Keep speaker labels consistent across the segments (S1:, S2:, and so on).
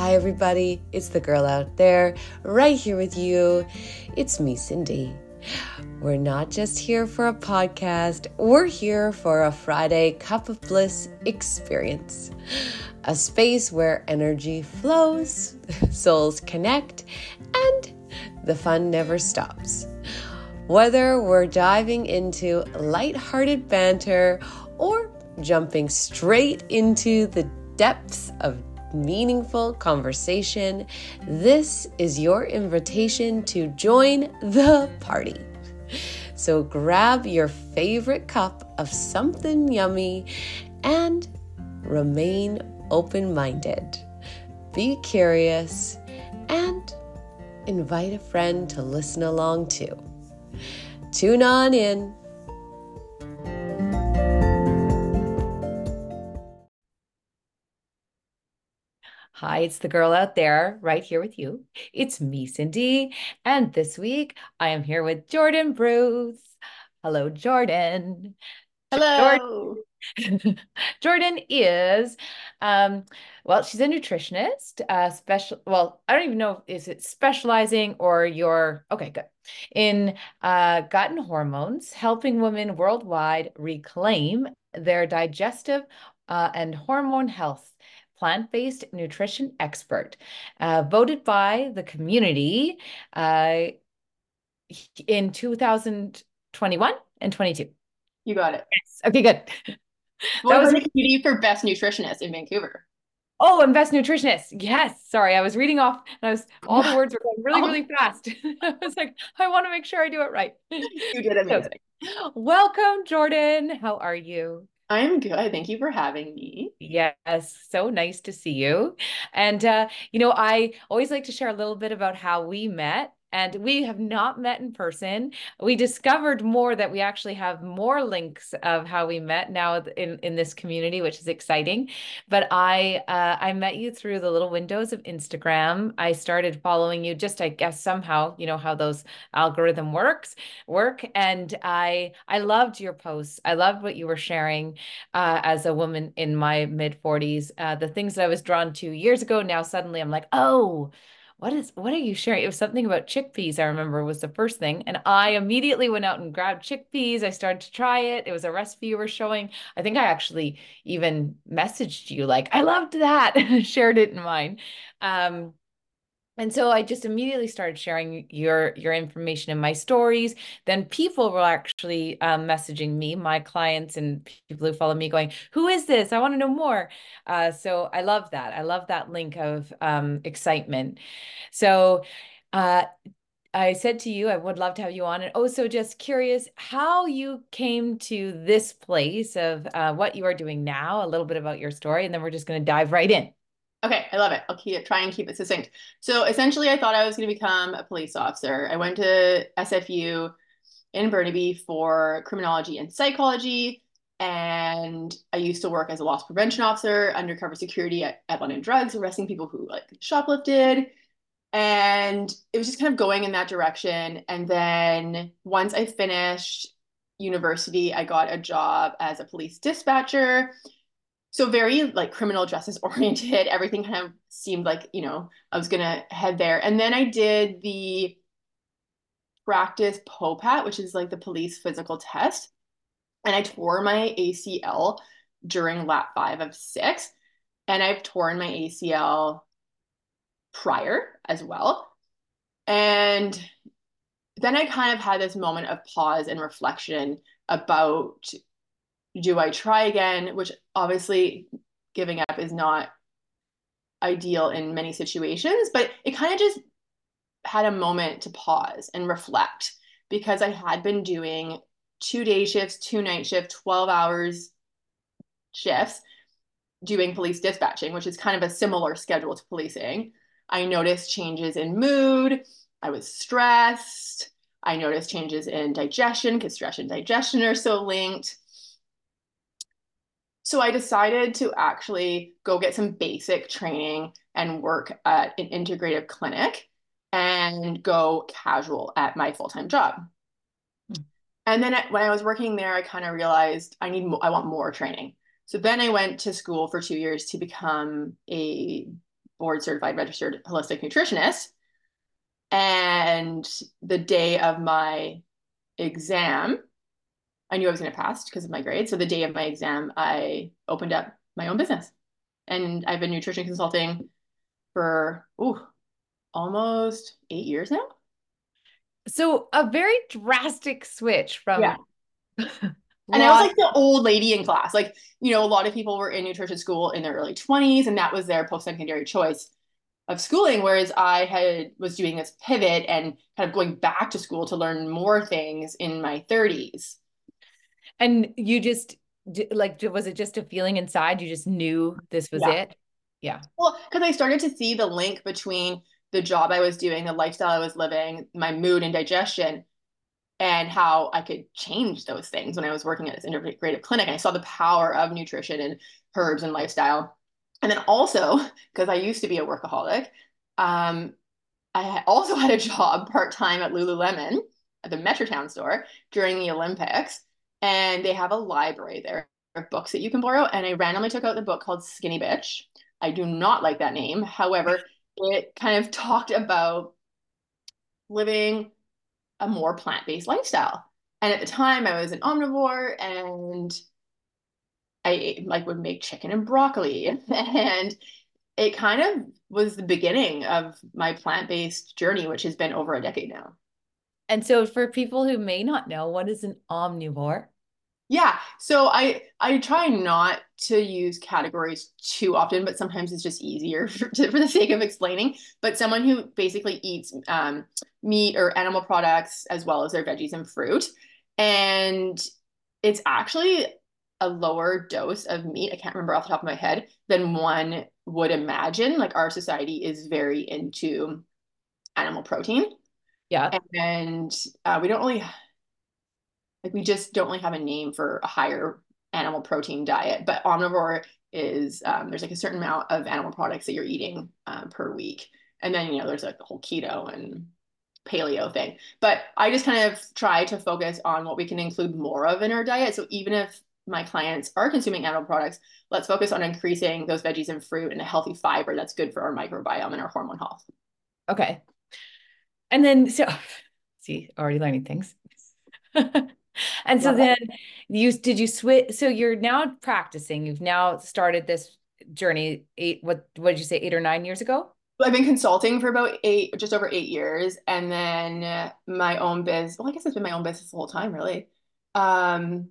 S1: Hi, everybody. It's the girl out there, right here with you. It's me, Cindy. We're not just here for a podcast, we're here for a Friday Cup of Bliss experience. A space where energy flows, souls connect, and the fun never stops. Whether we're diving into light-hearted banter or jumping straight into the depths of meaningful conversation, this is your invitation to join the party. So grab your favorite cup of something yummy and remain open minded. Be curious and invite a friend to listen along too. Tune on in. Hi, it's the girl out there right here with you. It's me, Cindy. And this week I am here with Jordan Bruce. Hello, Jordan.
S2: Hello.
S1: Jordan, Jordan is, um, well, she's a nutritionist, uh, special. Well, I don't even know is it specializing or your okay, good in uh, gut and hormones, helping women worldwide reclaim their digestive uh, and hormone health plant based nutrition expert, uh, voted by the community uh, in 2021 and 22.
S2: You got it.
S1: Yes. Okay, good.
S2: What that was the community for best nutritionist in Vancouver.
S1: Oh, and best nutritionist. Yes. Sorry, I was reading off and I was all the words were going really, really fast. I was like, I want to make sure I do it right.
S2: You did amazing.
S1: So, welcome, Jordan. How are you?
S2: I'm good. Thank you for having me.
S1: Yes, so nice to see you. And, uh, you know, I always like to share a little bit about how we met and we have not met in person. We discovered more that we actually have more links of how we met now in, in this community, which is exciting. But I uh, I met you through the little windows of Instagram. I started following you just I guess somehow you know how those algorithm works work, and I I loved your posts. I loved what you were sharing uh, as a woman in my mid 40s. Uh, the things that I was drawn to years ago. Now suddenly I'm like, oh what is what are you sharing? It was something about chickpeas, I remember was the first thing. And I immediately went out and grabbed chickpeas. I started to try it. It was a recipe you were showing. I think I actually even messaged you like, I loved that, shared it in mine. Um, and so i just immediately started sharing your your information in my stories. Then people were actually um, messaging me my clients and people who follow me going who is this? I want to know more. Uh, so i love that. I love that link of um, excitement. So uh, I said to you, I would love to have you on. And also, just curious how you came to this place of uh, what you are doing now, a little bit about your story, and then we're just going to dive right in.
S2: Okay, I love it. I'll keep, try and keep it succinct. So essentially, I thought I was going to become a police officer. I went to SFU in Burnaby for criminology and psychology. And I used to work as a loss prevention officer, undercover security at, at London Drugs, arresting people who like shoplifted. And it was just kind of going in that direction. And then once I finished university, I got a job as a police dispatcher so very like criminal justice oriented. Everything kind of seemed like you know i was gonna head there. And then i did the practice popat which is like the police physical test. And i tore my acl during lap five of six. And i've torn my acl prior as well. And then i kind of had this moment of pause and reflection about do I try again? Which obviously giving up is not ideal in many situations, but it kind of just had a moment to pause and reflect because I had been doing two day shifts, two night shifts, 12 hours shifts doing police dispatching, which is kind of a similar schedule to policing. I noticed changes in mood. I was stressed. I noticed changes in digestion because stress and digestion are so linked. So I decided to actually go get some basic training and work at an integrative clinic and go casual at my full-time job. Hmm. And then when I was working there, I kind of realized I need I want more training. So then I went to school for two years to become a board certified registered holistic nutritionist. And the day of my exam, I knew I was going to pass because of my grades. So the day of my exam, I opened up my own business. And I've been nutrition consulting for ooh, almost eight years now.
S1: So a very drastic switch from
S2: yeah. And I was like the old lady in class. Like, you know, a lot of people were in nutrition school in their early 20s, and that was their post-secondary choice of schooling. Whereas I had was doing this pivot and kind of going back to school to learn more things in my 30s.
S1: And you just like was it just a feeling inside? You just knew this was yeah. it? Yeah.
S2: Well, because I started to see the link between the job I was doing, the lifestyle I was living, my mood and digestion, and how I could change those things when I was working at this integrative clinic. And I saw the power of nutrition and herbs and lifestyle. And then also, because I used to be a workaholic, um, I also had a job part time at Lululemon at the Metrotown store during the Olympics. And they have a library there of books that you can borrow. And I randomly took out the book called Skinny Bitch. I do not like that mm. name. However, it kind of talked about living a more plant-based lifestyle. And at the time I was an omnivore and I ate, like would make chicken and broccoli and it kind of was the beginning of my plant-based journey which has been over a decade now.
S1: And so for people who may not know what is an omnivore?
S2: Yeah. So I I try not to use categories too often, but sometimes it's just easier for, to, for the sake of explaining. But someone who basically eats um, meat or animal products as well as their veggies and fruit, and it's actually a lower dose of meat. I can't remember off the top of my head than one would imagine. Like our society is very into animal protein.
S1: Yeah.
S2: And uh, we don't really like we just don't really have a name for a higher animal protein diet, but omnivore is um, there's like a certain amount of animal products that you're eating um, per week, and then you know there's like the whole keto and paleo thing. But I just kind of try to focus on what we can include more of in our diet. So even if my clients are consuming animal products, let's focus on increasing those veggies and fruit and a healthy fiber that's good for our microbiome and our hormone health.
S1: Okay. And then so see, already learning things. and so then you did you switch so you're now practicing you've now started this journey eight what what did you say eight or nine years ago
S2: I've been consulting for about eight, just over eight years, and then my own biz. Well, I guess it's been my own business the whole time, really. Um,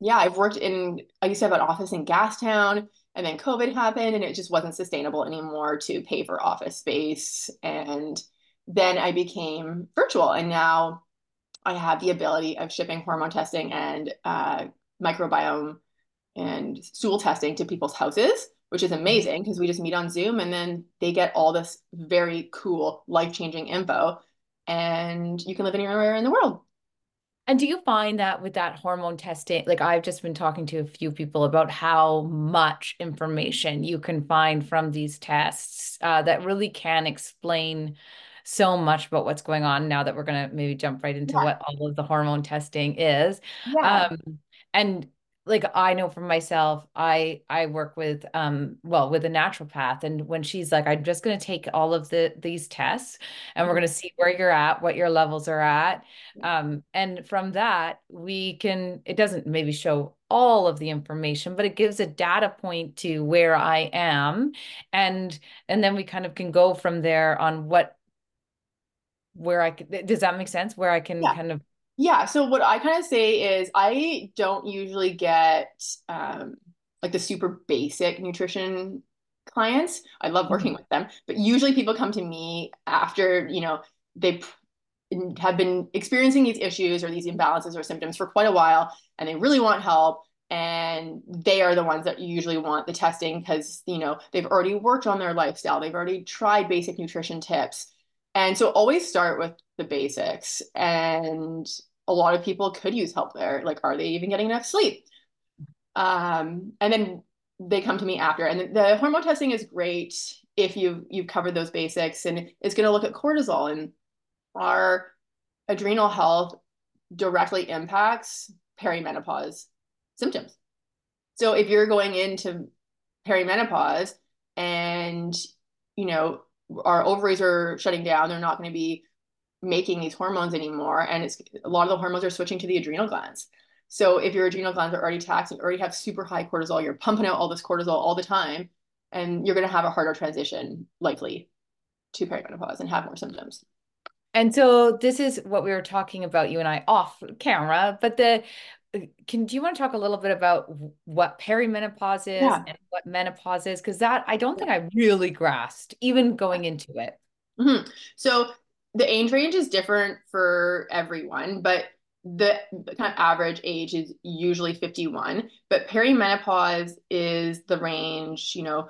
S2: yeah, I've worked in. I used to have an office in Gastown, and then COVID happened, and it just wasn't sustainable anymore to pay for office space. And then I became virtual, and now I have the ability of shipping hormone testing and uh, microbiome and stool testing to people's houses, which is amazing because we just meet on Zoom and then they get all this very cool, life changing info, and you can live anywhere in the world.
S1: And do you find that with that hormone testing, like I've just been talking to a few people about how much information you can find from these tests uh, that really can explain so much about what's going on now that we're going to maybe jump right into yeah. what all of the hormone testing is. Yeah. Um, and like I know for myself, I I work with um well with a naturopath, and when she's like, I'm just going to take all of the these tests, and we're mm-hmm. going to see where you're at, what your levels are at, um, and from that we can. It doesn't maybe show all of the information, but it gives a data point to where I am, and and then we kind of can go from there on what where I could, does that make sense? Where I can yeah. kind of
S2: yeah. So what I kind of say is I don't usually get um like the super basic nutrition clients. I love working mm-hmm. with them, but usually people come to me after, you know, they have been experiencing these issues or these imbalances or symptoms for quite a while and they really want help and they are the ones that usually want the testing because you know they've already worked on their lifestyle they've already tried basic nutrition tips and so always start with the basics. And a lot of people could use help there. Like, are they even getting enough sleep? Um, and then they come to me after. And the hormone testing is great if you've you've covered those basics and it's going to look at cortisol and our adrenal health directly impacts perimenopause symptoms. So if you're going into perimenopause and you know, our ovaries are shutting down. They're not going to be making these hormones anymore. And it's a lot of the hormones are switching to the adrenal glands. So if your adrenal glands are already taxed and already have super high cortisol, you're pumping out all this cortisol all the time, and you're going to have a harder transition likely to perimenopause and have more symptoms.
S1: And so this is what we were talking about, you and I off camera, but the can do you want to talk a little bit about what perimenopause is yeah. and what menopause is? Because that I don't think I really grasped even going into it.
S2: Mm-hmm. So the age range is different for everyone, but the, kind of average age is usually 51. But perimenopause is the range, you know,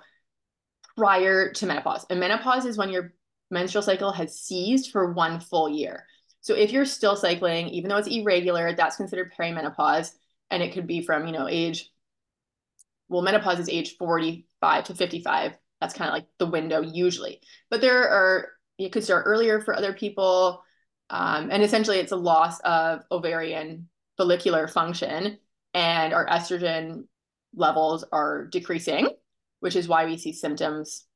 S2: prior to menopause. And menopause is when your menstrual cycle has ceased for one full year. So if you're still cycling, even though it's irregular, that's considered perimenopause. And it could be from, you know, age, well, menopause is age 45 to 55. That's kind of like the window usually. But there are, it could start earlier for other people. Um, and essentially, it's a loss of ovarian follicular function, and our estrogen levels are decreasing, which is why we see symptoms.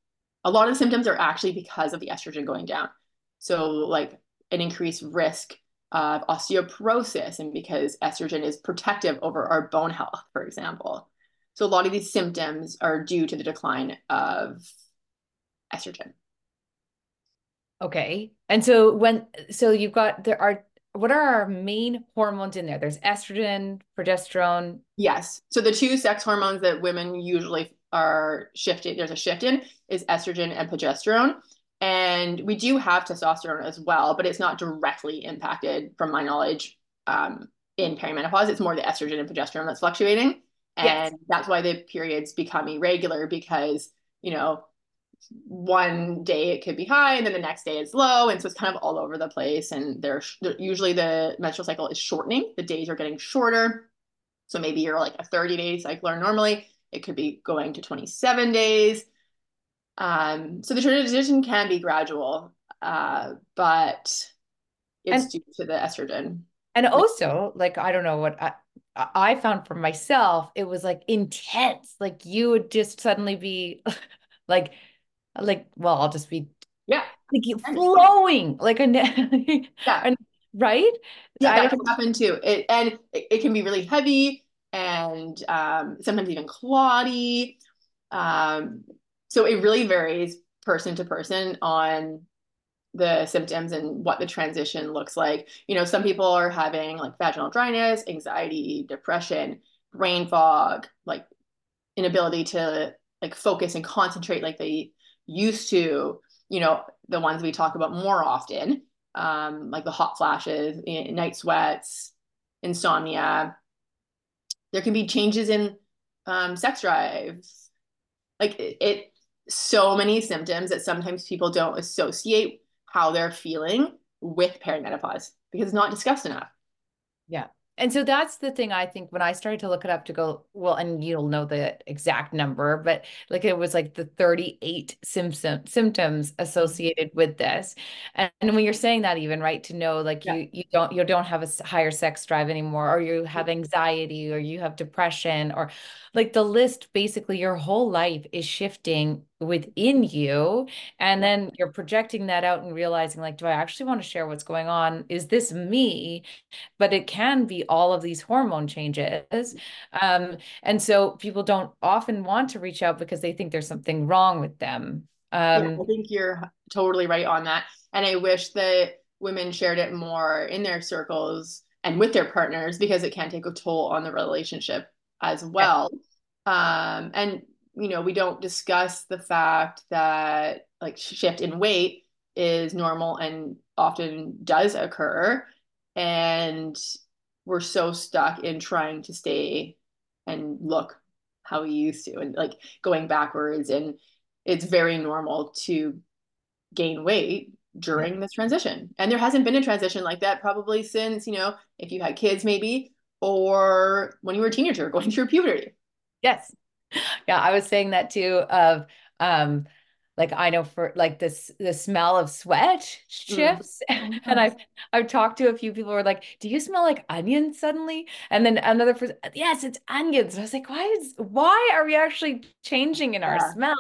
S2: A lot of symptoms are actually because of the estrogen going down. So, like an increased risk of osteoporosis and because estrogen is protective over our bone health, for example. So a lot of these symptoms are due to the decline of estrogen.
S1: Okay. And so when so you've got there are what are our main hormones in there? There's estrogen, progesterone.
S2: Yes. So the two sex hormones that women usually are shifting, there's a shift in is estrogen and progesterone. And we do have testosterone as well, but it's not directly impacted, from my knowledge, um, in perimenopause. It's more the estrogen and progesterone that's fluctuating. And yes. that's why the periods become irregular because, you know, one day it could be high and then the next day it's low. And so it's kind of all over the place. And they're, they're usually the menstrual cycle is shortening, the days are getting shorter. So maybe you're like a 30 day cycler normally, it could be going to 27 days. Um, so the transition can be gradual, uh, but it's and, due to the estrogen.
S1: And also, like, I don't know what I, I found for myself, it was like intense. Like you would just suddenly be like, like, well, I'll just be,
S2: yeah,
S1: like flowing like a, yeah. and, right?
S2: Yeah, that can happen too. It, and it, it, can be really heavy and um, sometimes even clotty. Um, so it really varies person to person on the symptoms and what the transition looks like. You know, some people are having like vaginal dryness, anxiety, depression, brain fog, like inability to like focus and concentrate like they used to, you know, the ones we talk about more often, um, like the hot flashes, night sweats, insomnia. There can be changes in um, sex drives. Like it, it so many symptoms that sometimes people don't associate how they're feeling with perimenopause because it's not discussed enough.
S1: Yeah. And so that's the thing I think when I started to look it up to go, well, and you'll know the exact number, but like it was like the 38 symptom, symptoms associated with this. And, and when you're saying that even, right, to know like yeah. you you don't you don't have a higher sex drive anymore, or you have anxiety or you have depression, or like the list basically your whole life is shifting within you and then you're projecting that out and realizing like do i actually want to share what's going on? Is this me? But it can be all of these hormone changes. Um, and so people don't often want to reach out because they think there's something wrong with them. Um,
S2: yeah, i think you're totally right on that and i wish that women shared it more in their circles and with their partners because it can take a toll on the relationship as well. Yeah. um, and you know, we don't discuss the fact that like shift in weight is normal and often does occur. And we're so stuck in trying to stay and look how we used to and like going backwards. And it's very normal to gain weight during this transition. And there hasn't been a transition like that probably since, you know, if you had kids maybe, or when you were a teenager going through puberty.
S1: Yes yeah, I was saying that too of um like I know for like this the smell of sweat
S2: Mm.
S1: shifts and I've I've talked to a few people who are like do you smell like onions suddenly and then another person yes it's onions and I was like why is why are we actually changing in our
S2: Yeah.
S1: smell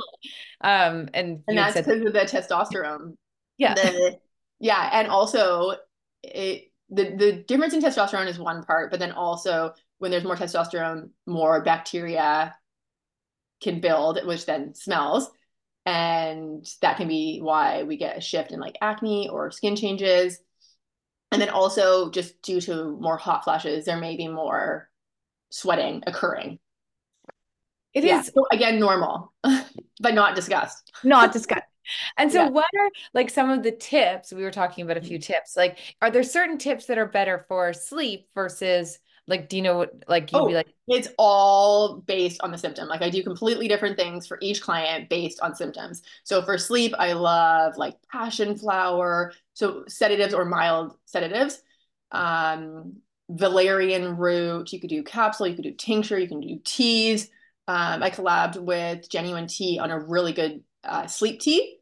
S1: um and
S2: And that's because of the testosterone.
S1: yeah
S2: The, yeah, and also it the the difference in testosterone is one part, but then also when there's more testosterone, more bacteria can build, which then smells. And that can be why we get a shift in like acne or skin changes. And then also just due to more hot flashes, there may be more sweating occurring.
S1: it
S2: Yeah.
S1: is
S2: So again, normal, but not discussed.
S1: not discussed and so
S2: Yeah.
S1: what are like some of the tips we were talking about a few mm-hmm. tips like are there certain tips that are better for sleep versus like do you know what like you'd
S2: Oh,
S1: be like
S2: It's all based on the symptom. Like I do completely different things for each client based on symptoms. So for sleep, I love like passion flower, so sedatives or mild sedatives. Um, valerian root, you could do capsule, you could do tincture, you can do teas. Um, I collabed with Genuine Tea on a really good uh, sleep tea.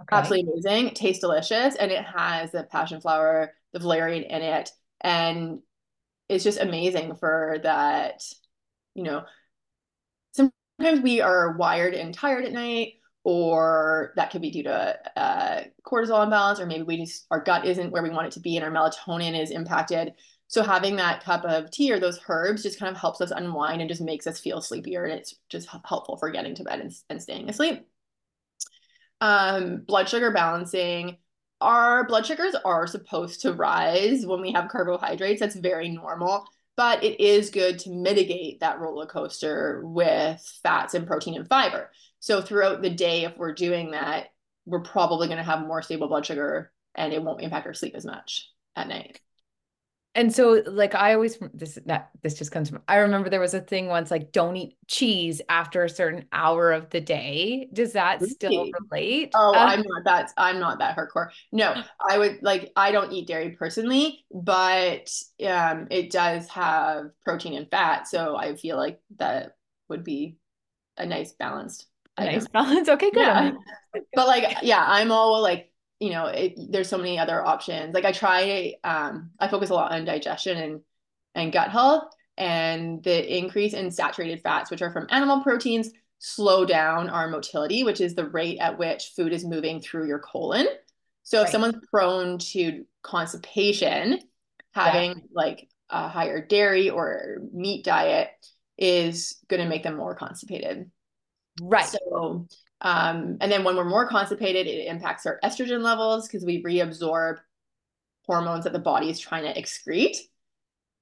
S1: okay
S2: Absolutely amazing. It tastes delicious and it has the passion flower, the valerian in it. And it's just amazing for that, you know, sometimes we are wired and tired at night, or that could be due to uh, cortisol imbalance, or maybe we just our gut isn't where we want it to be and our melatonin is impacted. So having that cup of tea or those herbs just kind of helps us unwind and just makes us feel sleepier, and it's just helpful for getting to bed and, and staying asleep. Um, blood sugar balancing. Our blood sugars are supposed to rise when we have carbohydrates. That's very normal, but it is good to mitigate that roller coaster with fats and protein and fiber. So throughout the day, if we're doing that, we're probably going to have more stable blood sugar and it won't impact our sleep as much at night.
S1: And so, like, I always this not this just comes from. I remember there was a thing once, like, don't eat cheese after a certain hour of the day. Does that still relate?
S2: Oh,
S1: Uh,
S2: I'm not that I'm not that hardcore. No, I would like I don't eat dairy personally, but um it does have protein and fat, so I feel like that would be a nice balanced
S1: a nice balance. Okay, good.
S2: Yeah. But like yeah, I'm all like, you know, it, there's so many other options. Like I try um I focus a lot on digestion and and gut health and the increase in saturated fats, which are from animal proteins, slow down our motility, which is the rate at which food is moving through your colon. So if
S1: Right.
S2: someone's prone to constipation, having like a higher dairy or meat diet is going to make them more constipated.
S1: right.
S2: So, um, and then when we're more constipated, it impacts our estrogen levels because we reabsorb hormones that the body is trying to excrete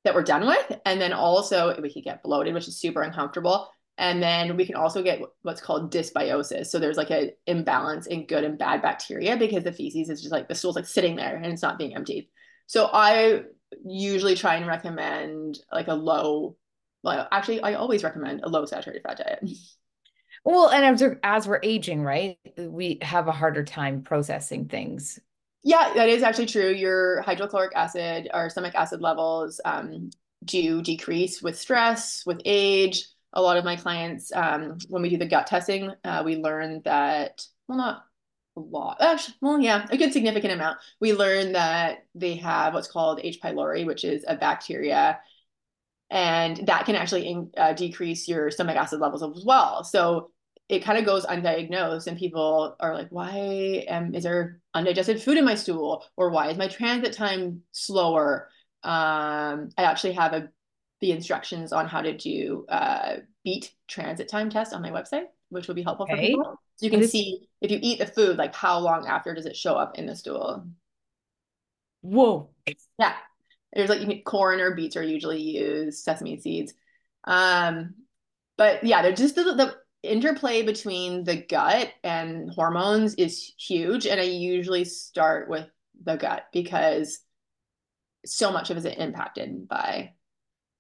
S2: that we're done with. And then also we can get bloated, which is super uncomfortable. And then we can also get what's called dysbiosis. So there's like an imbalance in good and bad bacteria because the feces is just like the stool's like sitting there and it's not being emptied. So I usually try and recommend like a low, well, actually, I always recommend a low saturated fat diet.
S1: Well, and as we're, as we're aging, right, we have a harder time processing things.
S2: Yeah, that is actually true. Your hydrochloric acid or stomach acid levels um, do decrease with stress, with age. A lot of my clients, um, when we do the gut testing, uh, we learn that, well, not a lot, actually, well, yeah, a good significant amount. We learn that they have what's called H. pylori, which is a bacteria, and that can actually in, uh, decrease your stomach acid levels as well. So it kind of goes undiagnosed and people are like why am is there undigested food in my stool? Or why is my transit time slower? Um i actually have a the instructions on how to do uh beet transit time test on my website which will be helpful for people. So you can see if you eat the food like how long after does it show up in the stool.
S1: Whoa.
S2: yeah there's like corn or beets are usually used sesame seeds um but yeah they're just the, the interplay between the gut and hormones is huge and i usually start with the gut because so much of it is impacted by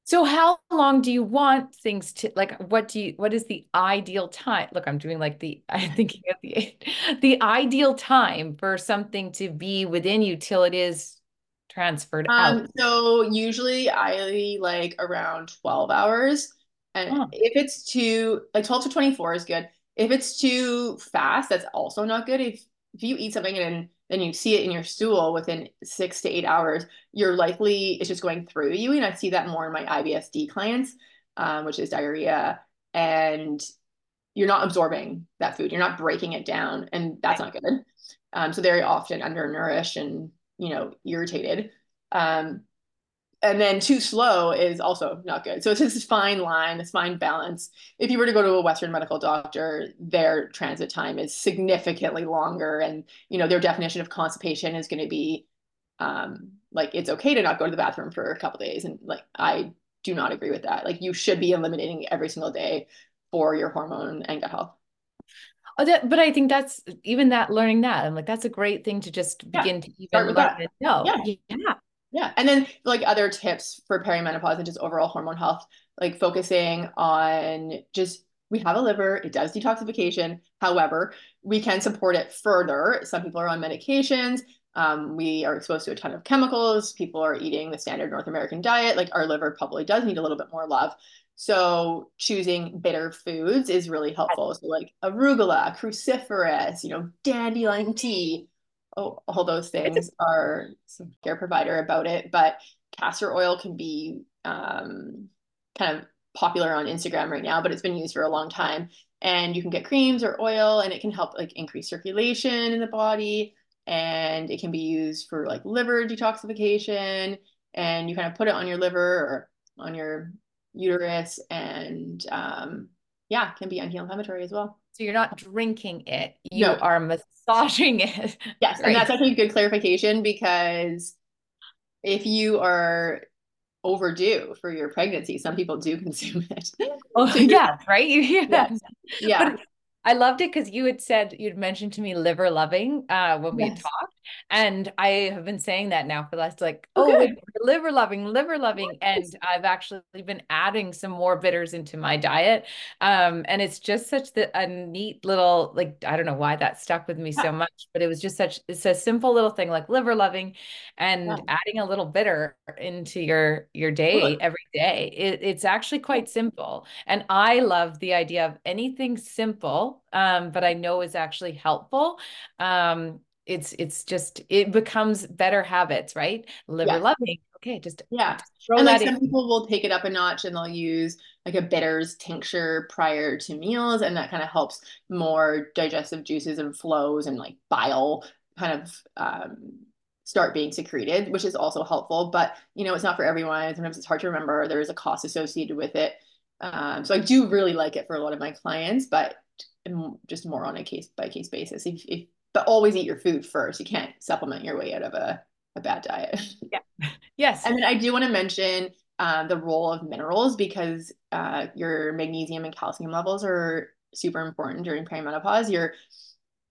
S1: So how long do you want things to like what do you what is the ideal time? Look, I'm doing like the I'm thinking of the the ideal time for something to be within you till it is transferred out.
S2: um so usually i like around 12 hours and
S1: Huh.
S2: if it's too like 12 to 24 is good If it's too fast, that's also not good. If if you eat something and then you see it in your stool within six to eight hours, you're likely it's just going through you. And I see that more in my IBSD clients, um, which is diarrhea, and you're not absorbing that food. You're not breaking it down, and that's not good. Um, so very often undernourished and you know irritated. Um, and then too slow is also not good. So it's this fine line, this fine balance. If you were to go to a Western medical doctor, their transit time is significantly longer, and you know their definition of constipation is going to be um, like it's okay to not go to the bathroom for a couple days, and like I do not agree with that. Like you should be eliminating every single day for your hormone and gut health.
S1: Oh, that, but I think that's even that learning that I'm like that's a great thing to just begin yeah. to even learn
S2: that. know. Yeah. yeah. Yeah. And then like other tips for perimenopause and just overall hormone health, like focusing on just we have a liver, it does detoxification. However, we can support it further. Some people are on medications. Um, we are exposed to a ton of chemicals. People are eating the standard North American diet. Like our liver probably does need a little bit more love. So choosing bitter foods is really helpful. So like arugula, cruciferous, you know, dandelion tea, oh, all those things are some care provider about it. But castor oil can be um, kind of popular on Instagram right now, but it's been used for a long time. And you can get creams or oil, and it can help like increase circulation in the body. And it can be used for like liver detoxification. And you kind of put it on your liver or on your uterus, and um, yeah, can be anti-inflammatory as well.
S1: So you're not drinking it; you no. are massaging it.
S2: Yes, right? and that's actually a good clarification because if you are overdue for your pregnancy, some people do consume it.
S1: Oh, yeah, right. You hear that?
S2: Yeah.
S1: I loved it because you had said you'd mentioned to me liver loving uh, when yes. we talked, and I have been saying that now for the last like oh, oh liver loving, liver loving, and I've actually been adding some more bitters into my diet, um, and it's just such the, a neat little like I don't know why that stuck with me yeah. so much, but it was just such it's a simple little thing like liver loving, and yeah. adding a little bitter into your your day every day. It, it's actually quite simple, and I love the idea of anything simple um, but I know is actually helpful. Um, it's it's just it becomes better habits, right? Liver loving. Okay, just
S2: yeah. Just and like some in. people will take it up a notch and they'll use like a bitters tincture prior to meals, and that kind of helps more digestive juices and flows and like bile kind of um, start being secreted, which is also helpful. But you know, it's not for everyone. Sometimes it's hard to remember. There is a cost associated with it. Um, so I do really like it for a lot of my clients, but just more on a case by case basis. If, if but always eat your food first. You can't supplement your way out of a, a bad diet.
S1: Yeah. Yes.
S2: And then I do want to mention uh, the role of minerals because uh, your magnesium and calcium levels are super important during perimenopause. Your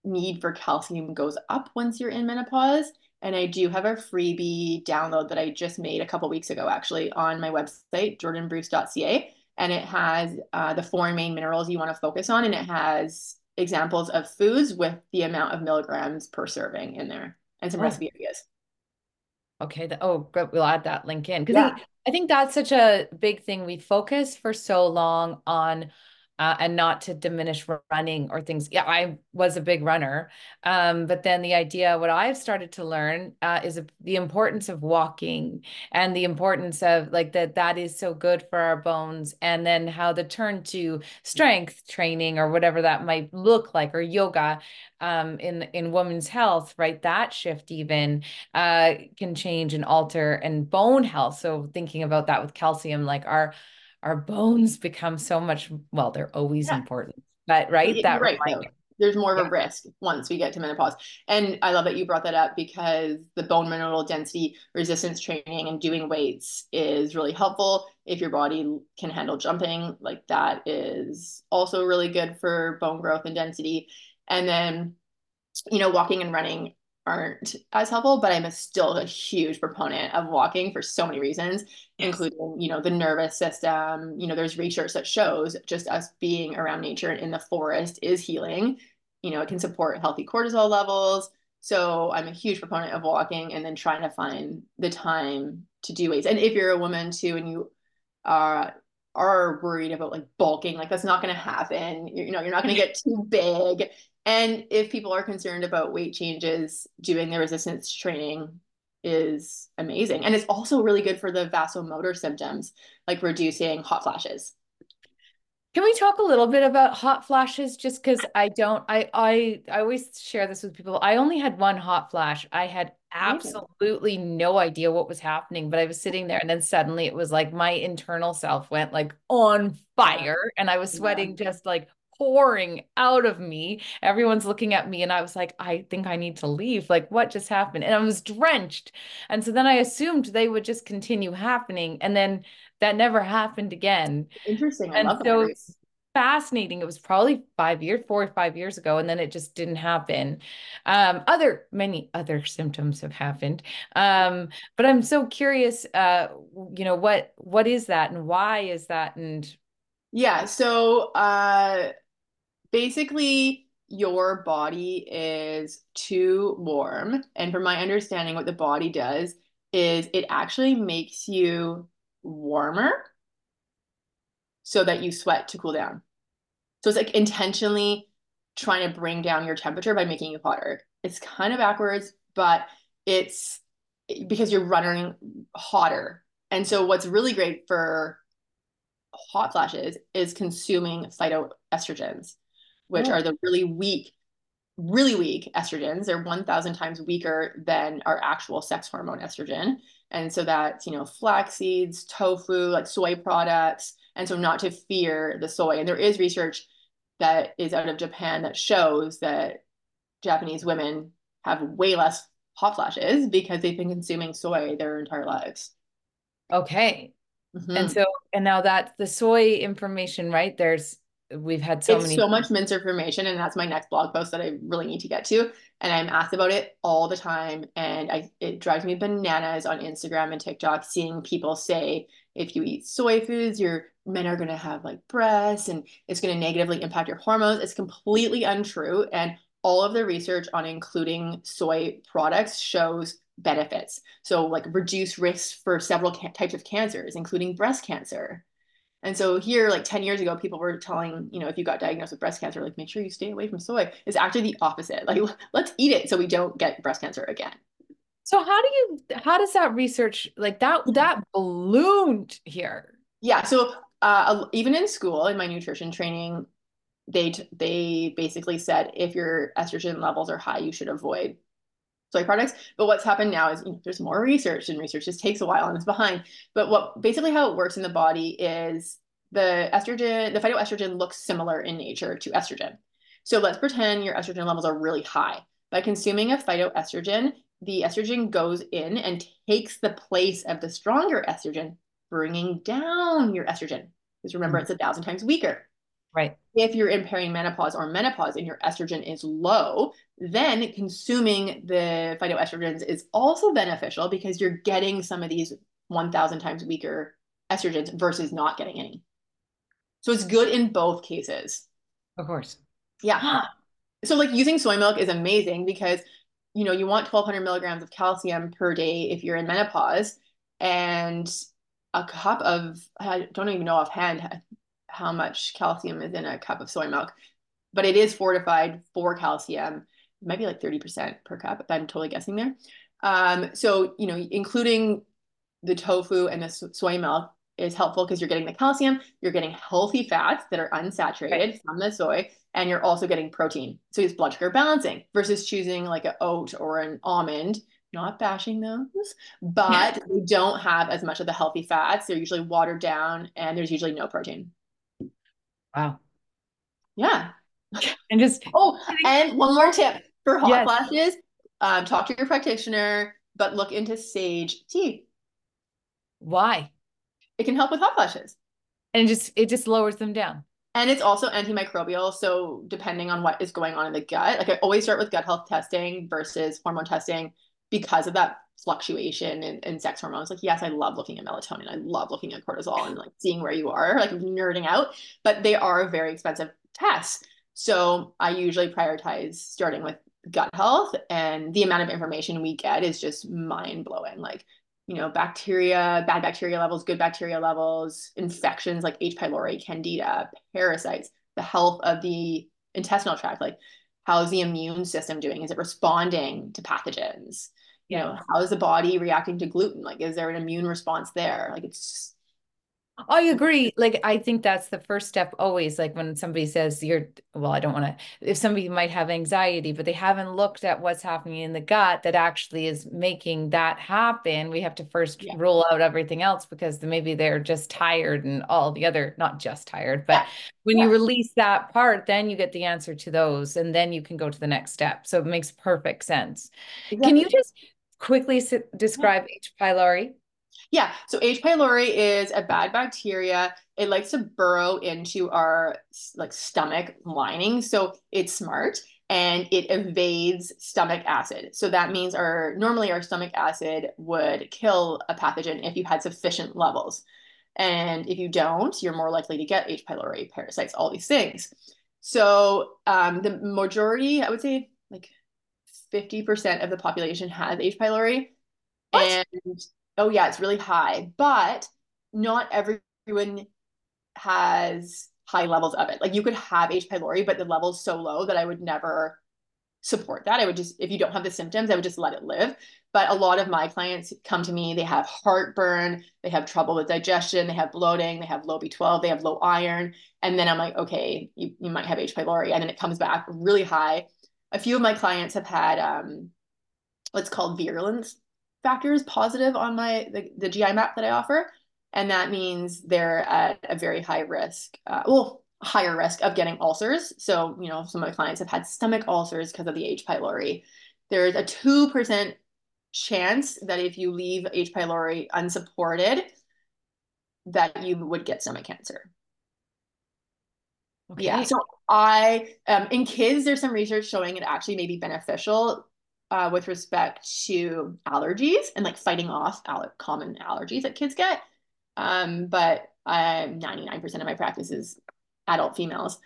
S2: need for calcium goes up once you're in menopause. And I do have a freebie download that I just made a couple weeks ago, actually, on my website, jordanbruce.ca and it has uh, the four main minerals you want to focus on, and it has examples of foods with the amount of milligrams per serving in there and some oh. recipe ideas.
S1: Okay. The, oh, we'll add that link in because yeah. I, I think that's such a big thing. We focus for so long on uh, and not to diminish running or things. Yeah, I was a big runner. Um, but then the idea, what I've started to learn uh, is the importance of walking and the importance of like that, that is so good for our bones. And then how the turn to strength training or whatever that might look like, or yoga um, in, in women's health, right? That shift even uh, can change and alter and bone health. So thinking about that with calcium, like our, our bones become so much well they're always yeah. important but right
S2: that right there's more of a risk once we get to menopause and i love that you brought that up because the bone mineral density resistance training and doing weights is really helpful if your body can handle jumping like that is also really good for bone growth and density and then you know walking and running aren't as helpful, but I'm a still a huge proponent of walking for so many reasons, including, you know, the nervous system. You know, there's research that shows just us being around nature and in the forest is healing. You know, it can support healthy cortisol levels. So I'm a huge proponent of walking and then trying to find the time to do weights. And if you're a woman too and you are are worried about like bulking, like that's not going to happen. You, you know, you're not going to get too big. And if people are concerned about weight changes, doing the resistance training is amazing. And it's also really good for the vasomotor symptoms, like reducing hot flashes.
S1: Can we talk a little bit about hot flashes? Just because I don't, I, I, I always share this with people. I only had one hot flash. I had absolutely no idea what was happening, but I was sitting there and then suddenly it was like my internal self went like on fire and I was sweating yeah. just like pouring out of me. Everyone's looking at me and I was like, I think I need to leave. Like, what just happened? And I was drenched. And so then I assumed they would just continue happening. And then that never happened again.
S2: Interesting. I
S1: and so it's fascinating. It was probably five years, four or five years ago, and then it just didn't happen. Um, other many other symptoms have happened. Um, but I'm so curious, uh, you know, what what is that and why is that? And
S2: yeah, so uh basically your body is too warm. And from my understanding, what the body does is it actually makes you warmer so that you sweat to cool down. So it's like intentionally trying to bring down your temperature by making you hotter. It's kind of backwards, but it's because you're running hotter. And so what's really great for hot flashes is consuming phytoestrogens, which oh. are the really weak really weak estrogens. They're 1,000 times weaker than our actual sex hormone estrogen. And so that's, you know, flax seeds, tofu, like soy products. And so not to fear the soy. And there is research that is out of Japan that shows that Japanese women have way less hot flashes because they've been consuming soy their entire lives.
S1: Okay. Mm-hmm. And so, and now that's the soy information, right? There's we've had so
S2: it's
S1: many
S2: so much misinformation and that's my next blog post that i really need to get to and i'm asked about it all the time and i it drives me bananas on instagram and tiktok seeing people say if you eat soy foods your men are going to have like breasts and it's going to negatively impact your hormones. It's completely untrue and all of the research on including soy products shows benefits. So like reduce risks for several ca- types of cancers including breast cancer and so here, like 10 years ago, people were telling, you know, if you got diagnosed with breast cancer, like make sure you stay away from soy. It's actually the opposite. Like let's eat it so we don't get breast cancer again.
S1: So how do you how does that research like that that ballooned here?
S2: Yeah. So uh, even in school, in my nutrition training, they they basically said if your estrogen levels are high, you should avoid soy products. But what's happened now is you know, there's more research, and research just takes a while and it's behind. But what basically how it works in the body is the estrogen, the phytoestrogen looks similar in nature to estrogen. So let's pretend your estrogen levels are really high. By consuming a phytoestrogen, the estrogen goes in and takes the place of the stronger estrogen, bringing down your estrogen. Because remember, mm-hmm. it's a thousand times weaker.
S1: Right.
S2: If you're in perimenopause or menopause and your estrogen is low, then consuming the phytoestrogens is also beneficial because you're getting some of these 1000 times weaker estrogens versus not getting any. So it's good in both cases.
S1: Of course.
S2: Yeah. so like using soy milk is amazing because you know you want 1200 milligrams of calcium per day if you're in menopause and a cup of I don't even know offhand how much calcium is in a cup of soy milk, but it is fortified for calcium. It might be like 30% per cup. I'm totally guessing there. Um, so, you know, including the tofu and the soy milk is helpful because you're getting the calcium, you're getting healthy fats that are unsaturated right. from the soy, and you're also getting protein. So it's blood sugar balancing versus choosing like an oat or an almond. Not bashing those, but they don't have as much of the healthy fats. They're usually watered down and there's usually no protein.
S1: Wow.
S2: Yeah.
S1: And just
S2: oh, and one more tip for hot yes. flashes: um, talk to your practitioner, but look into sage tea.
S1: Why?
S2: It can help with hot flashes.
S1: And it just it just lowers them down.
S2: And it's also antimicrobial. So depending on what is going on in the gut, like I always start with gut health testing versus hormone testing because of that fluctuation in, in sex hormones. Like, yes, I love looking at melatonin. I love looking at cortisol and like seeing where you are, like nerding out, but they are very expensive tests. So I usually prioritize starting with gut health and the amount of information we get is just mind blowing. Like you know, bacteria, bad bacteria levels, good bacteria levels, infections like H. pylori, candida, parasites, the health of the intestinal tract, like how's the immune system doing? Is it responding to pathogens? You know, how is the body reacting to gluten? Like, is there an immune response there? Like, it's
S1: I agree. Like, I think that's the first step always. Like, when somebody says you're, well, I don't want to, if somebody might have anxiety, but they haven't looked at what's happening in the gut that actually is making that happen, we have to first yeah. rule out everything else because maybe they're just tired and all the other, not just tired, but yeah. when yeah. you release that part, then you get the answer to those and then you can go to the next step. So it makes perfect sense. Exactly. Can you just quickly describe H. pylori?
S2: Yeah. So H. pylori is a bad bacteria. It likes to burrow into our like stomach lining. So it's smart and it evades stomach acid. So that means our normally our stomach acid would kill a pathogen if you had sufficient levels. And if you don't, you're more likely to get H. pylori, parasites, all these things. So um, the majority, I would say 50% of the population has H. pylori. What? And oh yeah, it's really high, but not everyone has high levels of it. Like you could have H. pylori, but the level's so low that I would never support that. I would just, if you don't have the symptoms, I would just let it live. But a lot of my clients come to me, they have heartburn, they have trouble with digestion, they have bloating, they have low B12, they have low iron. And then I'm like, okay, you, you might have H. pylori. And then it comes back really high. A few of my clients have had um, what's called virulence factors positive on my the, the GI map that I offer. And that means they're at a very high risk, uh, well, higher risk of getting ulcers. So, you know, some of my clients have had stomach ulcers because of the H. pylori. There's a 2% chance that if you leave H. pylori unsupported, that you would get stomach cancer. Okay. Yeah. So I, um, in kids, there's some research showing it actually may be beneficial uh, with respect to allergies and like fighting off aller- common allergies that kids get. Um, but I'm 99% of my practice is adult females.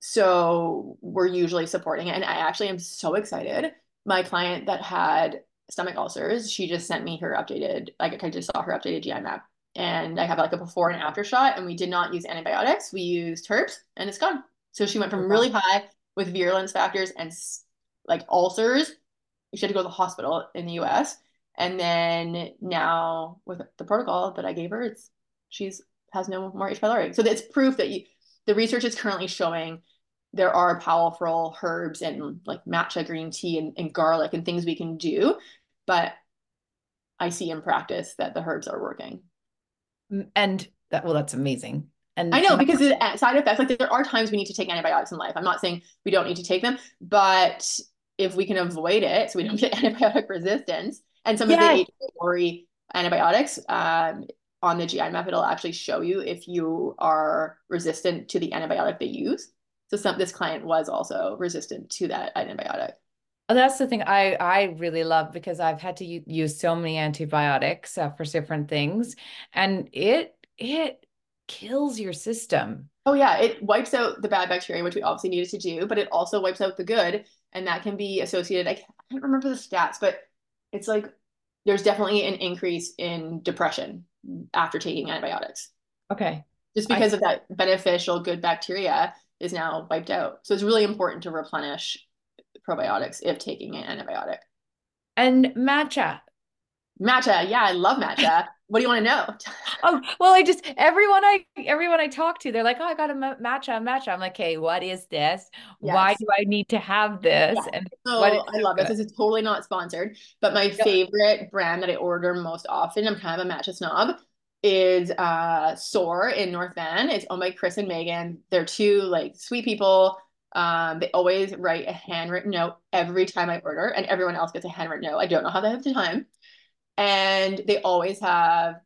S2: So we're usually supporting it. And I actually am so excited. My client that had stomach ulcers, she just sent me her updated, like I just saw her updated GI map. And I have like a before and after shot. And we did not use antibiotics. We used herbs and it's gone. So she went from really high with virulence factors and like ulcers she had to go to the hospital in the US. And then now with the protocol that I gave her, it's she's has no more H. pylori. So it's proof that you, the research is currently showing there are powerful herbs and like matcha green tea and, and garlic and things we can do. But I see in practice that the herbs are working.
S1: And that well, that's amazing. And
S2: I know because the side effects, like there are times we need to take antibiotics in life. I'm not saying we don't need to take them, but if we can avoid it so we don't get antibiotic resistance and some yeah. of the pylori antibiotics um, on the GI map, it'll actually show you if you are resistant to the antibiotic they use. So some this client was also resistant to that antibiotic.
S1: That's the thing I I really love because I've had to use so many antibiotics uh, for different things, and it it kills your system.
S2: Oh yeah, it wipes out the bad bacteria, which we obviously needed to do, but it also wipes out the good and that can be associated. I can't remember the stats, but it's like there's definitely an increase in depression after taking antibiotics.
S1: Okay.
S2: Just because I, of that beneficial good bacteria is now wiped out. So it's really important to replenish probiotics if taking an antibiotic.
S1: And matcha.
S2: Matcha, yeah, I love matcha. what do you want to know?
S1: oh, well, I just everyone I everyone I talk to, they're like, "Oh, I got a matcha, a matcha." I'm like, "Okay, what is this? Yes. Why do I need to have this?" Yeah.
S2: And so I love it. This is totally not sponsored, but my favorite brand that I order most often, I'm kind of a matcha snob, is uh Soar in North Van. It's owned by Chris and Megan. They're two like sweet people. Um, they always write a handwritten note every time I order, and everyone else gets a handwritten note. I don't know how they have the time and they always have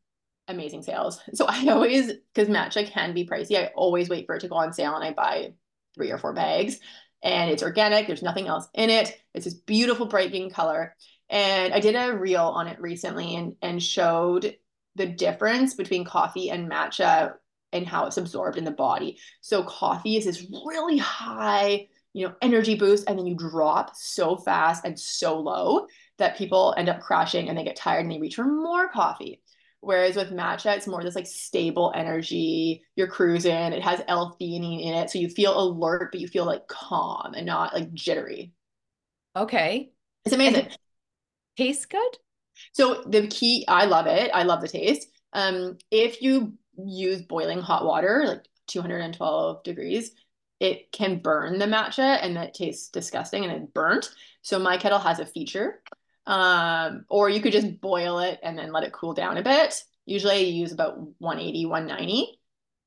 S2: amazing sales. So I always, because matcha can be pricey, I always wait for it to go on sale and I buy three or four bags. And it's organic, there's nothing else in it. It's this beautiful bright green color. And I did a reel on it recently and, and showed the difference between coffee and matcha and how it's absorbed in the body. So coffee is this really high, you know, energy boost, and then you drop so fast and so low that people end up crashing and they get tired and they reach for more coffee. Whereas with matcha, it's more this like stable energy. You're cruising. It has L-theanine in it, so you feel alert, but you feel like calm and not like jittery.
S1: Okay,
S2: it's amazing. It
S1: tastes good.
S2: So the key, I love it. I love the taste. Um, if you use boiling hot water, like 212 degrees, it can burn the matcha and that tastes disgusting and it's burnt. So my kettle has a feature. Um, or you could just boil it and then let it cool down a bit. Usually I use about 180, 190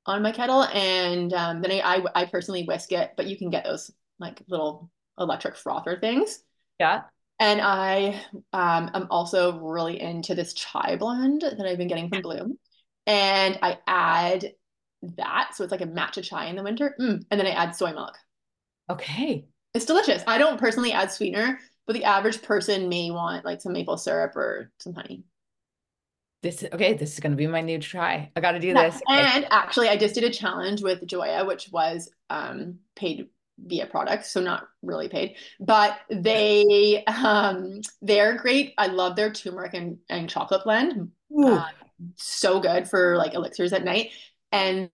S2: on my kettle. And um, then I, I, I personally whisk it, but you can get those like little electric frother things.
S1: Yeah.
S2: And I um, am also really into this chai blend that I've been getting from Bloom. And I add that. So it's like a matcha chai in the winter. Mm. And then I add soy milk.
S1: Okay.
S2: It's delicious. I don't personally add sweetener, but the average person may want like some maple syrup or some honey.
S1: This okay. This is going to be my new try. I got to do yeah. this.
S2: And actually, I just did a challenge with Joya, which was um, paid via products, so not really paid, but they um, they're great. I love their turmeric and, and chocolate blend. Um, so good for like elixirs at night. And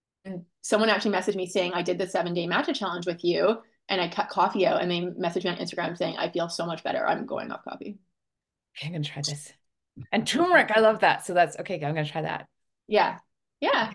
S2: someone actually messaged me saying, I did the seven day matcha challenge with you and I cut coffee out. And they messaged me on Instagram saying, I feel so much better. I'm going off coffee.
S1: Okay, I'm going to try this. And turmeric, I love that. So that's okay. I'm going to try that.
S2: Yeah. Yeah.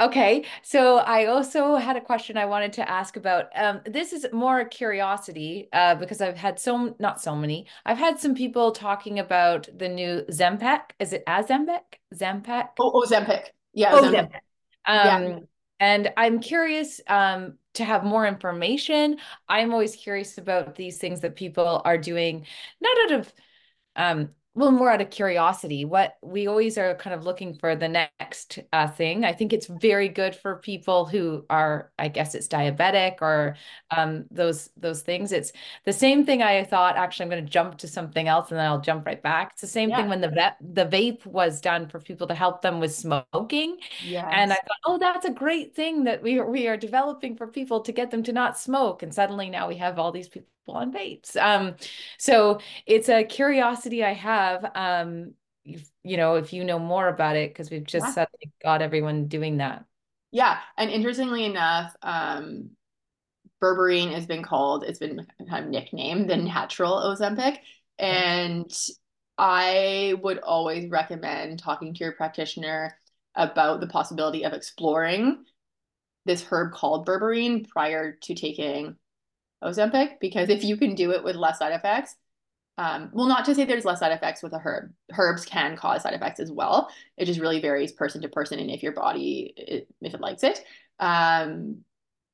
S1: Okay, so I also had a question I wanted to ask about. Um, this is more a curiosity uh, because I've had so not so many. I've had some people talking about the new Zempic. Is it Azempic? Zempic?
S2: Oh, oh Zempic. Yeah.
S1: Oh, Zempic. Um, yeah. And I'm curious um, to have more information. I'm always curious about these things that people are doing, not out of um, well more out of curiosity what we always are kind of looking for the next uh, thing. I think it's very good for people who are i guess it's diabetic or um, those those things. It's the same thing i thought actually i'm going to jump to something else and then i'll jump right back. It's the same yeah. thing when the the vape was done for people to help them with smoking. Yes. and i thought oh that's a great thing that we, we are developing for people to get them to not smoke. And suddenly now we have all these people on vapes. Um, so it's a curiosity I have. Um, you know, if you know more about it, because we've just yeah. suddenly got everyone doing that.
S2: Yeah, and interestingly enough, um, berberine has been called, it's been kind of nicknamed the natural Ozempic, and I would always recommend talking to your practitioner about the possibility of exploring this herb called berberine prior to taking Ozempic because if you can do it with less side effects, um, well, not to say there's less side effects with a herb. Herbs can cause side effects as well. It just really varies person to person and if your body, if it likes it. Um,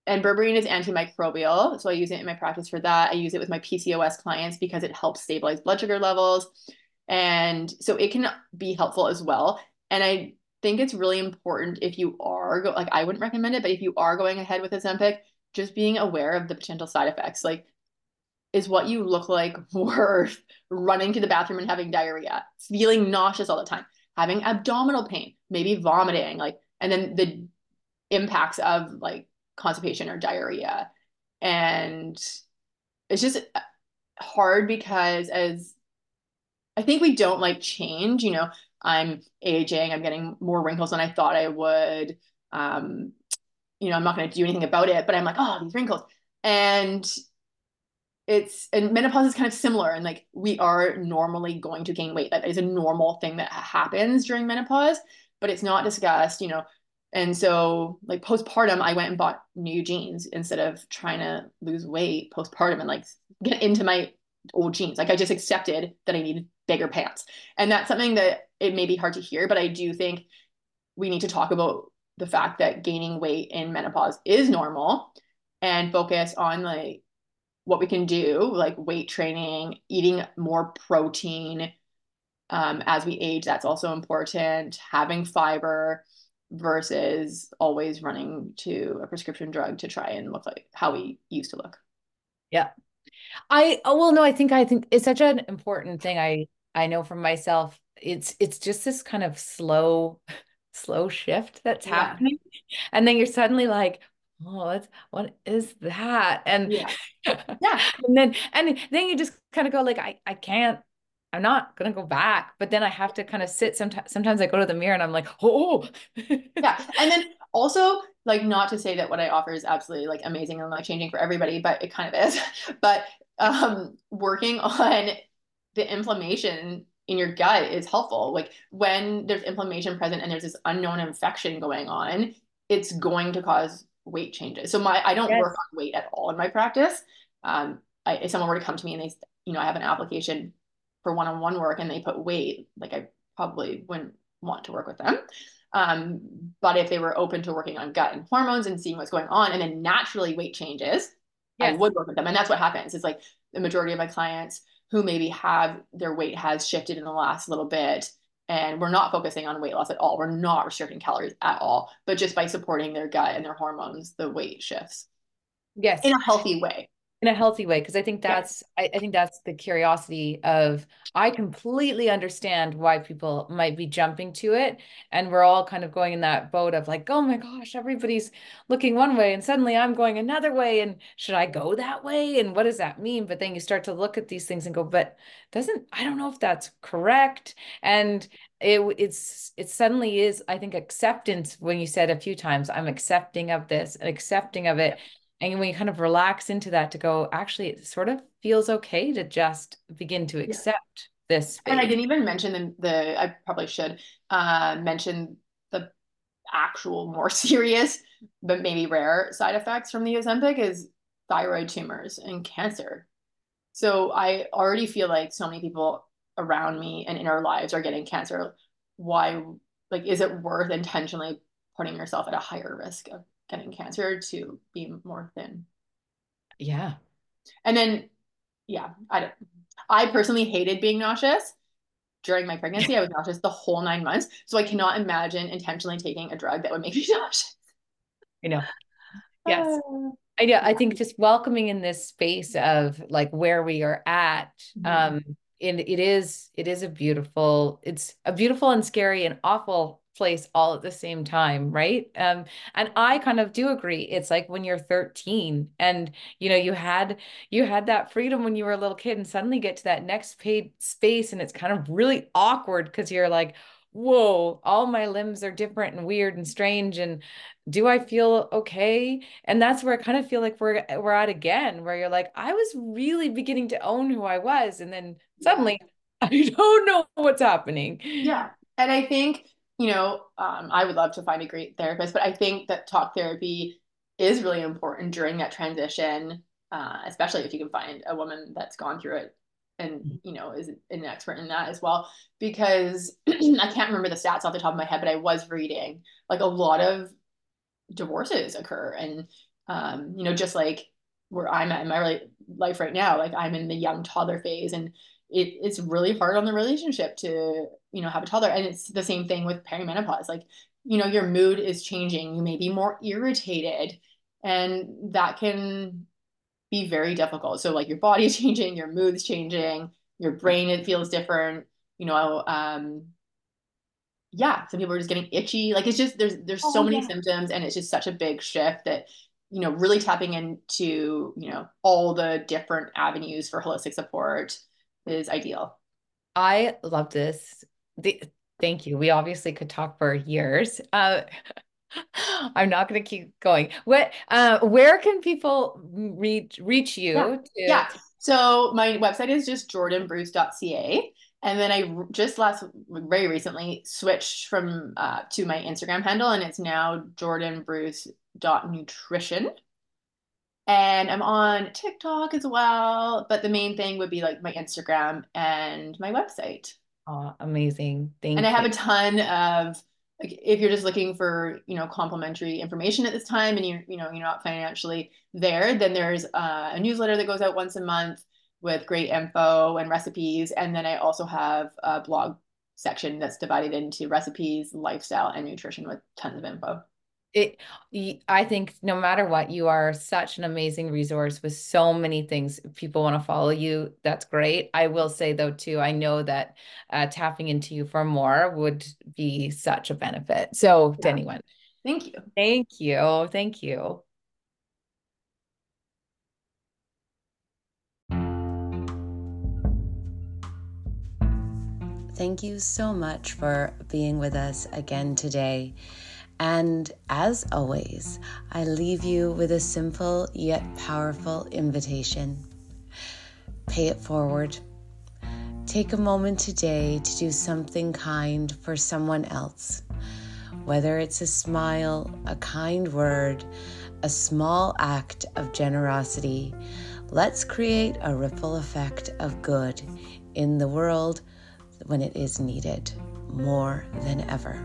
S2: and berberine is antimicrobial. So I use it in my practice for that. I use it with my PCOS clients because it helps stabilize blood sugar levels. And so it can be helpful as well. And I think it's really important if you are, go- like, I wouldn't recommend it, but if you are going ahead with Ozempic, just being aware of the potential side effects. Like, is what you look like worth running to the bathroom and having diarrhea, feeling nauseous all the time, having abdominal pain, maybe vomiting, like, and then the impacts of like constipation or diarrhea. And it's just hard because as I think we don't like change, you know, I'm aging, I'm getting more wrinkles than I thought I would. Um, you know, I'm not going to do anything about it, but I'm like, oh, these wrinkles. And it's, and menopause is kind of similar. And like, we are normally going to gain weight. That is a normal thing that happens during menopause, but it's not discussed, you know. And so, like, postpartum, I went and bought new jeans instead of trying to lose weight postpartum and like get into my old jeans. Like, I just accepted that I needed bigger pants. And that's something that it may be hard to hear, but I do think we need to talk about the fact that gaining weight in menopause is normal and focus on like what we can do like weight training eating more protein um, as we age that's also important having fiber versus always running to a prescription drug to try and look like how we used to look.
S1: Yeah. I oh, well no i think i think it's such an important thing. I i know from myself it's it's just this kind of slow slow shift that's yeah. happening. And then you're suddenly like, oh, what's, what is that? And
S2: Yeah. Yeah.
S1: and then and then you just kind of go like, I I can't. I'm not gonna go back, but then I have to kind of sit. Sometimes, sometimes I go to the mirror and I'm like, oh,
S2: Yeah. And then also, like, not to say that what I offer is absolutely like amazing and life changing for everybody, but it kind of is. But um, working on the inflammation in your gut is helpful. Like when there's inflammation present and there's this unknown infection going on, it's going to cause weight changes. So my I don't
S1: yes,
S2: work on weight at all in my practice. Um, I, if someone were to come to me and they, you know, I have an application for one-on-one work and they put weight, like I probably wouldn't want to work with them. Um, but if they were open to working on gut and hormones and seeing what's going on, and then naturally weight changes, I would work with them. And that's what happens. It's like the majority of my clients who maybe have their weight has shifted in the last little bit and we're not focusing on weight loss at all. We're not restricting calories at all, but just by supporting their gut and their hormones, the weight shifts
S1: yes.
S2: in a healthy way.
S1: In a healthy way because i think
S2: Yeah.
S1: that's I, I think that's the curiosity of i completely understand why people might be jumping to it and we're all kind of going in that boat of like oh my gosh everybody's looking one way and suddenly i'm going another way and should i go that way? And what does that mean? But then you start to look at these things and go but doesn't i don't know if that's correct. And it it's it suddenly is i think acceptance when you said a few times i'm accepting of this and accepting of it and we kind of relax into that to go, actually, it sort of feels okay to just begin to
S2: Yeah.
S1: accept this
S2: And I didn't even mention the, the I probably should uh, mention the actual more serious, but maybe rare side effects from the Ozempic is thyroid tumors and cancer. So I already feel like so many people around me and in our lives are getting cancer. Why, like, is it worth intentionally putting yourself at a higher risk of getting cancer to be more thin?
S1: Yeah.
S2: And then, yeah, I don't, I personally hated being nauseous during my pregnancy. I was nauseous the whole nine months. So I cannot imagine intentionally taking a drug that would make me nauseous.
S1: You know, yes.
S2: Uh,
S1: I know. I think just welcoming in this space of like where we are at,
S2: Mhm.
S1: um, and it is it is a beautiful, it's a beautiful and scary and awful place all at the same time, right? Um, and I kind of do agree. It's like when you're 13 and you know you had you had that freedom when you were a little kid, and suddenly get to that next paid space, and it's kind of really awkward because you're like, whoa, all my limbs are different and weird and strange, and do I feel okay? And that's where I kind of feel like we're we're at again, where you're like, I was really beginning to own who I was, and then suddenly I don't know what's happening.
S2: Yeah. And I think, you know, um, I would love to find a great therapist, but I think that talk therapy is really important during that transition, uh, especially if you can find a woman that's gone through it and, you know, is an expert in that as well. Because I can't remember the stats off the top of my head, but I was reading like a lot of divorces occur. And, um, you know, just like where I'm at in my life right now, like I'm in the young toddler phase and it, it's really hard on the relationship to, you know, have a toddler. And it's the same thing with perimenopause. Like, you know, your mood is changing. You may be more irritated and that can be very difficult. So like your body's changing, your mood's changing, your brain, it feels different, you know, um, yeah, some people are just getting itchy. Like it's just there's there's so
S1: Oh
S2: many
S1: yeah.
S2: symptoms and it's just such a big shift that you know really tapping into you know all the different avenues for holistic support is ideal.
S1: I love this. The, thank you. We obviously could talk for years. Uh, I'm not going to keep going. What, uh, where can people reach reach
S2: Yeah.
S1: you to,
S2: Yeah. So my website is just jordanbruce.ca. And then I just last very recently switched from uh, to my Instagram handle and it's now jordanbruce.nutrition. And I'm on TikTok as well, but the main thing would be like my Instagram and my website.
S1: oh, amazing.
S2: Thank And I have a ton of like if you're just looking for, you know, complimentary information at this time and you're, you know, you're not financially there, then there's uh, a newsletter that goes out once a month with great info and recipes. And then I also have a blog section that's divided into recipes, lifestyle, and nutrition with tons of info
S1: it i think no matter what you are such an amazing resource with so many things if people want to follow you that's great. I will say though too i know that uh, tapping into you for more would be such a benefit. So
S2: yeah.
S1: to anyone
S2: thank you.
S1: Thank you. Thank you.
S3: Thank you so much for being with us again today. And as always, I leave you with a simple yet powerful invitation. Pay it forward. Take a moment today to do something kind for someone else. Whether it's a smile, a kind word, a small act of generosity, let's create a ripple effect of good in the world when it is needed more than ever.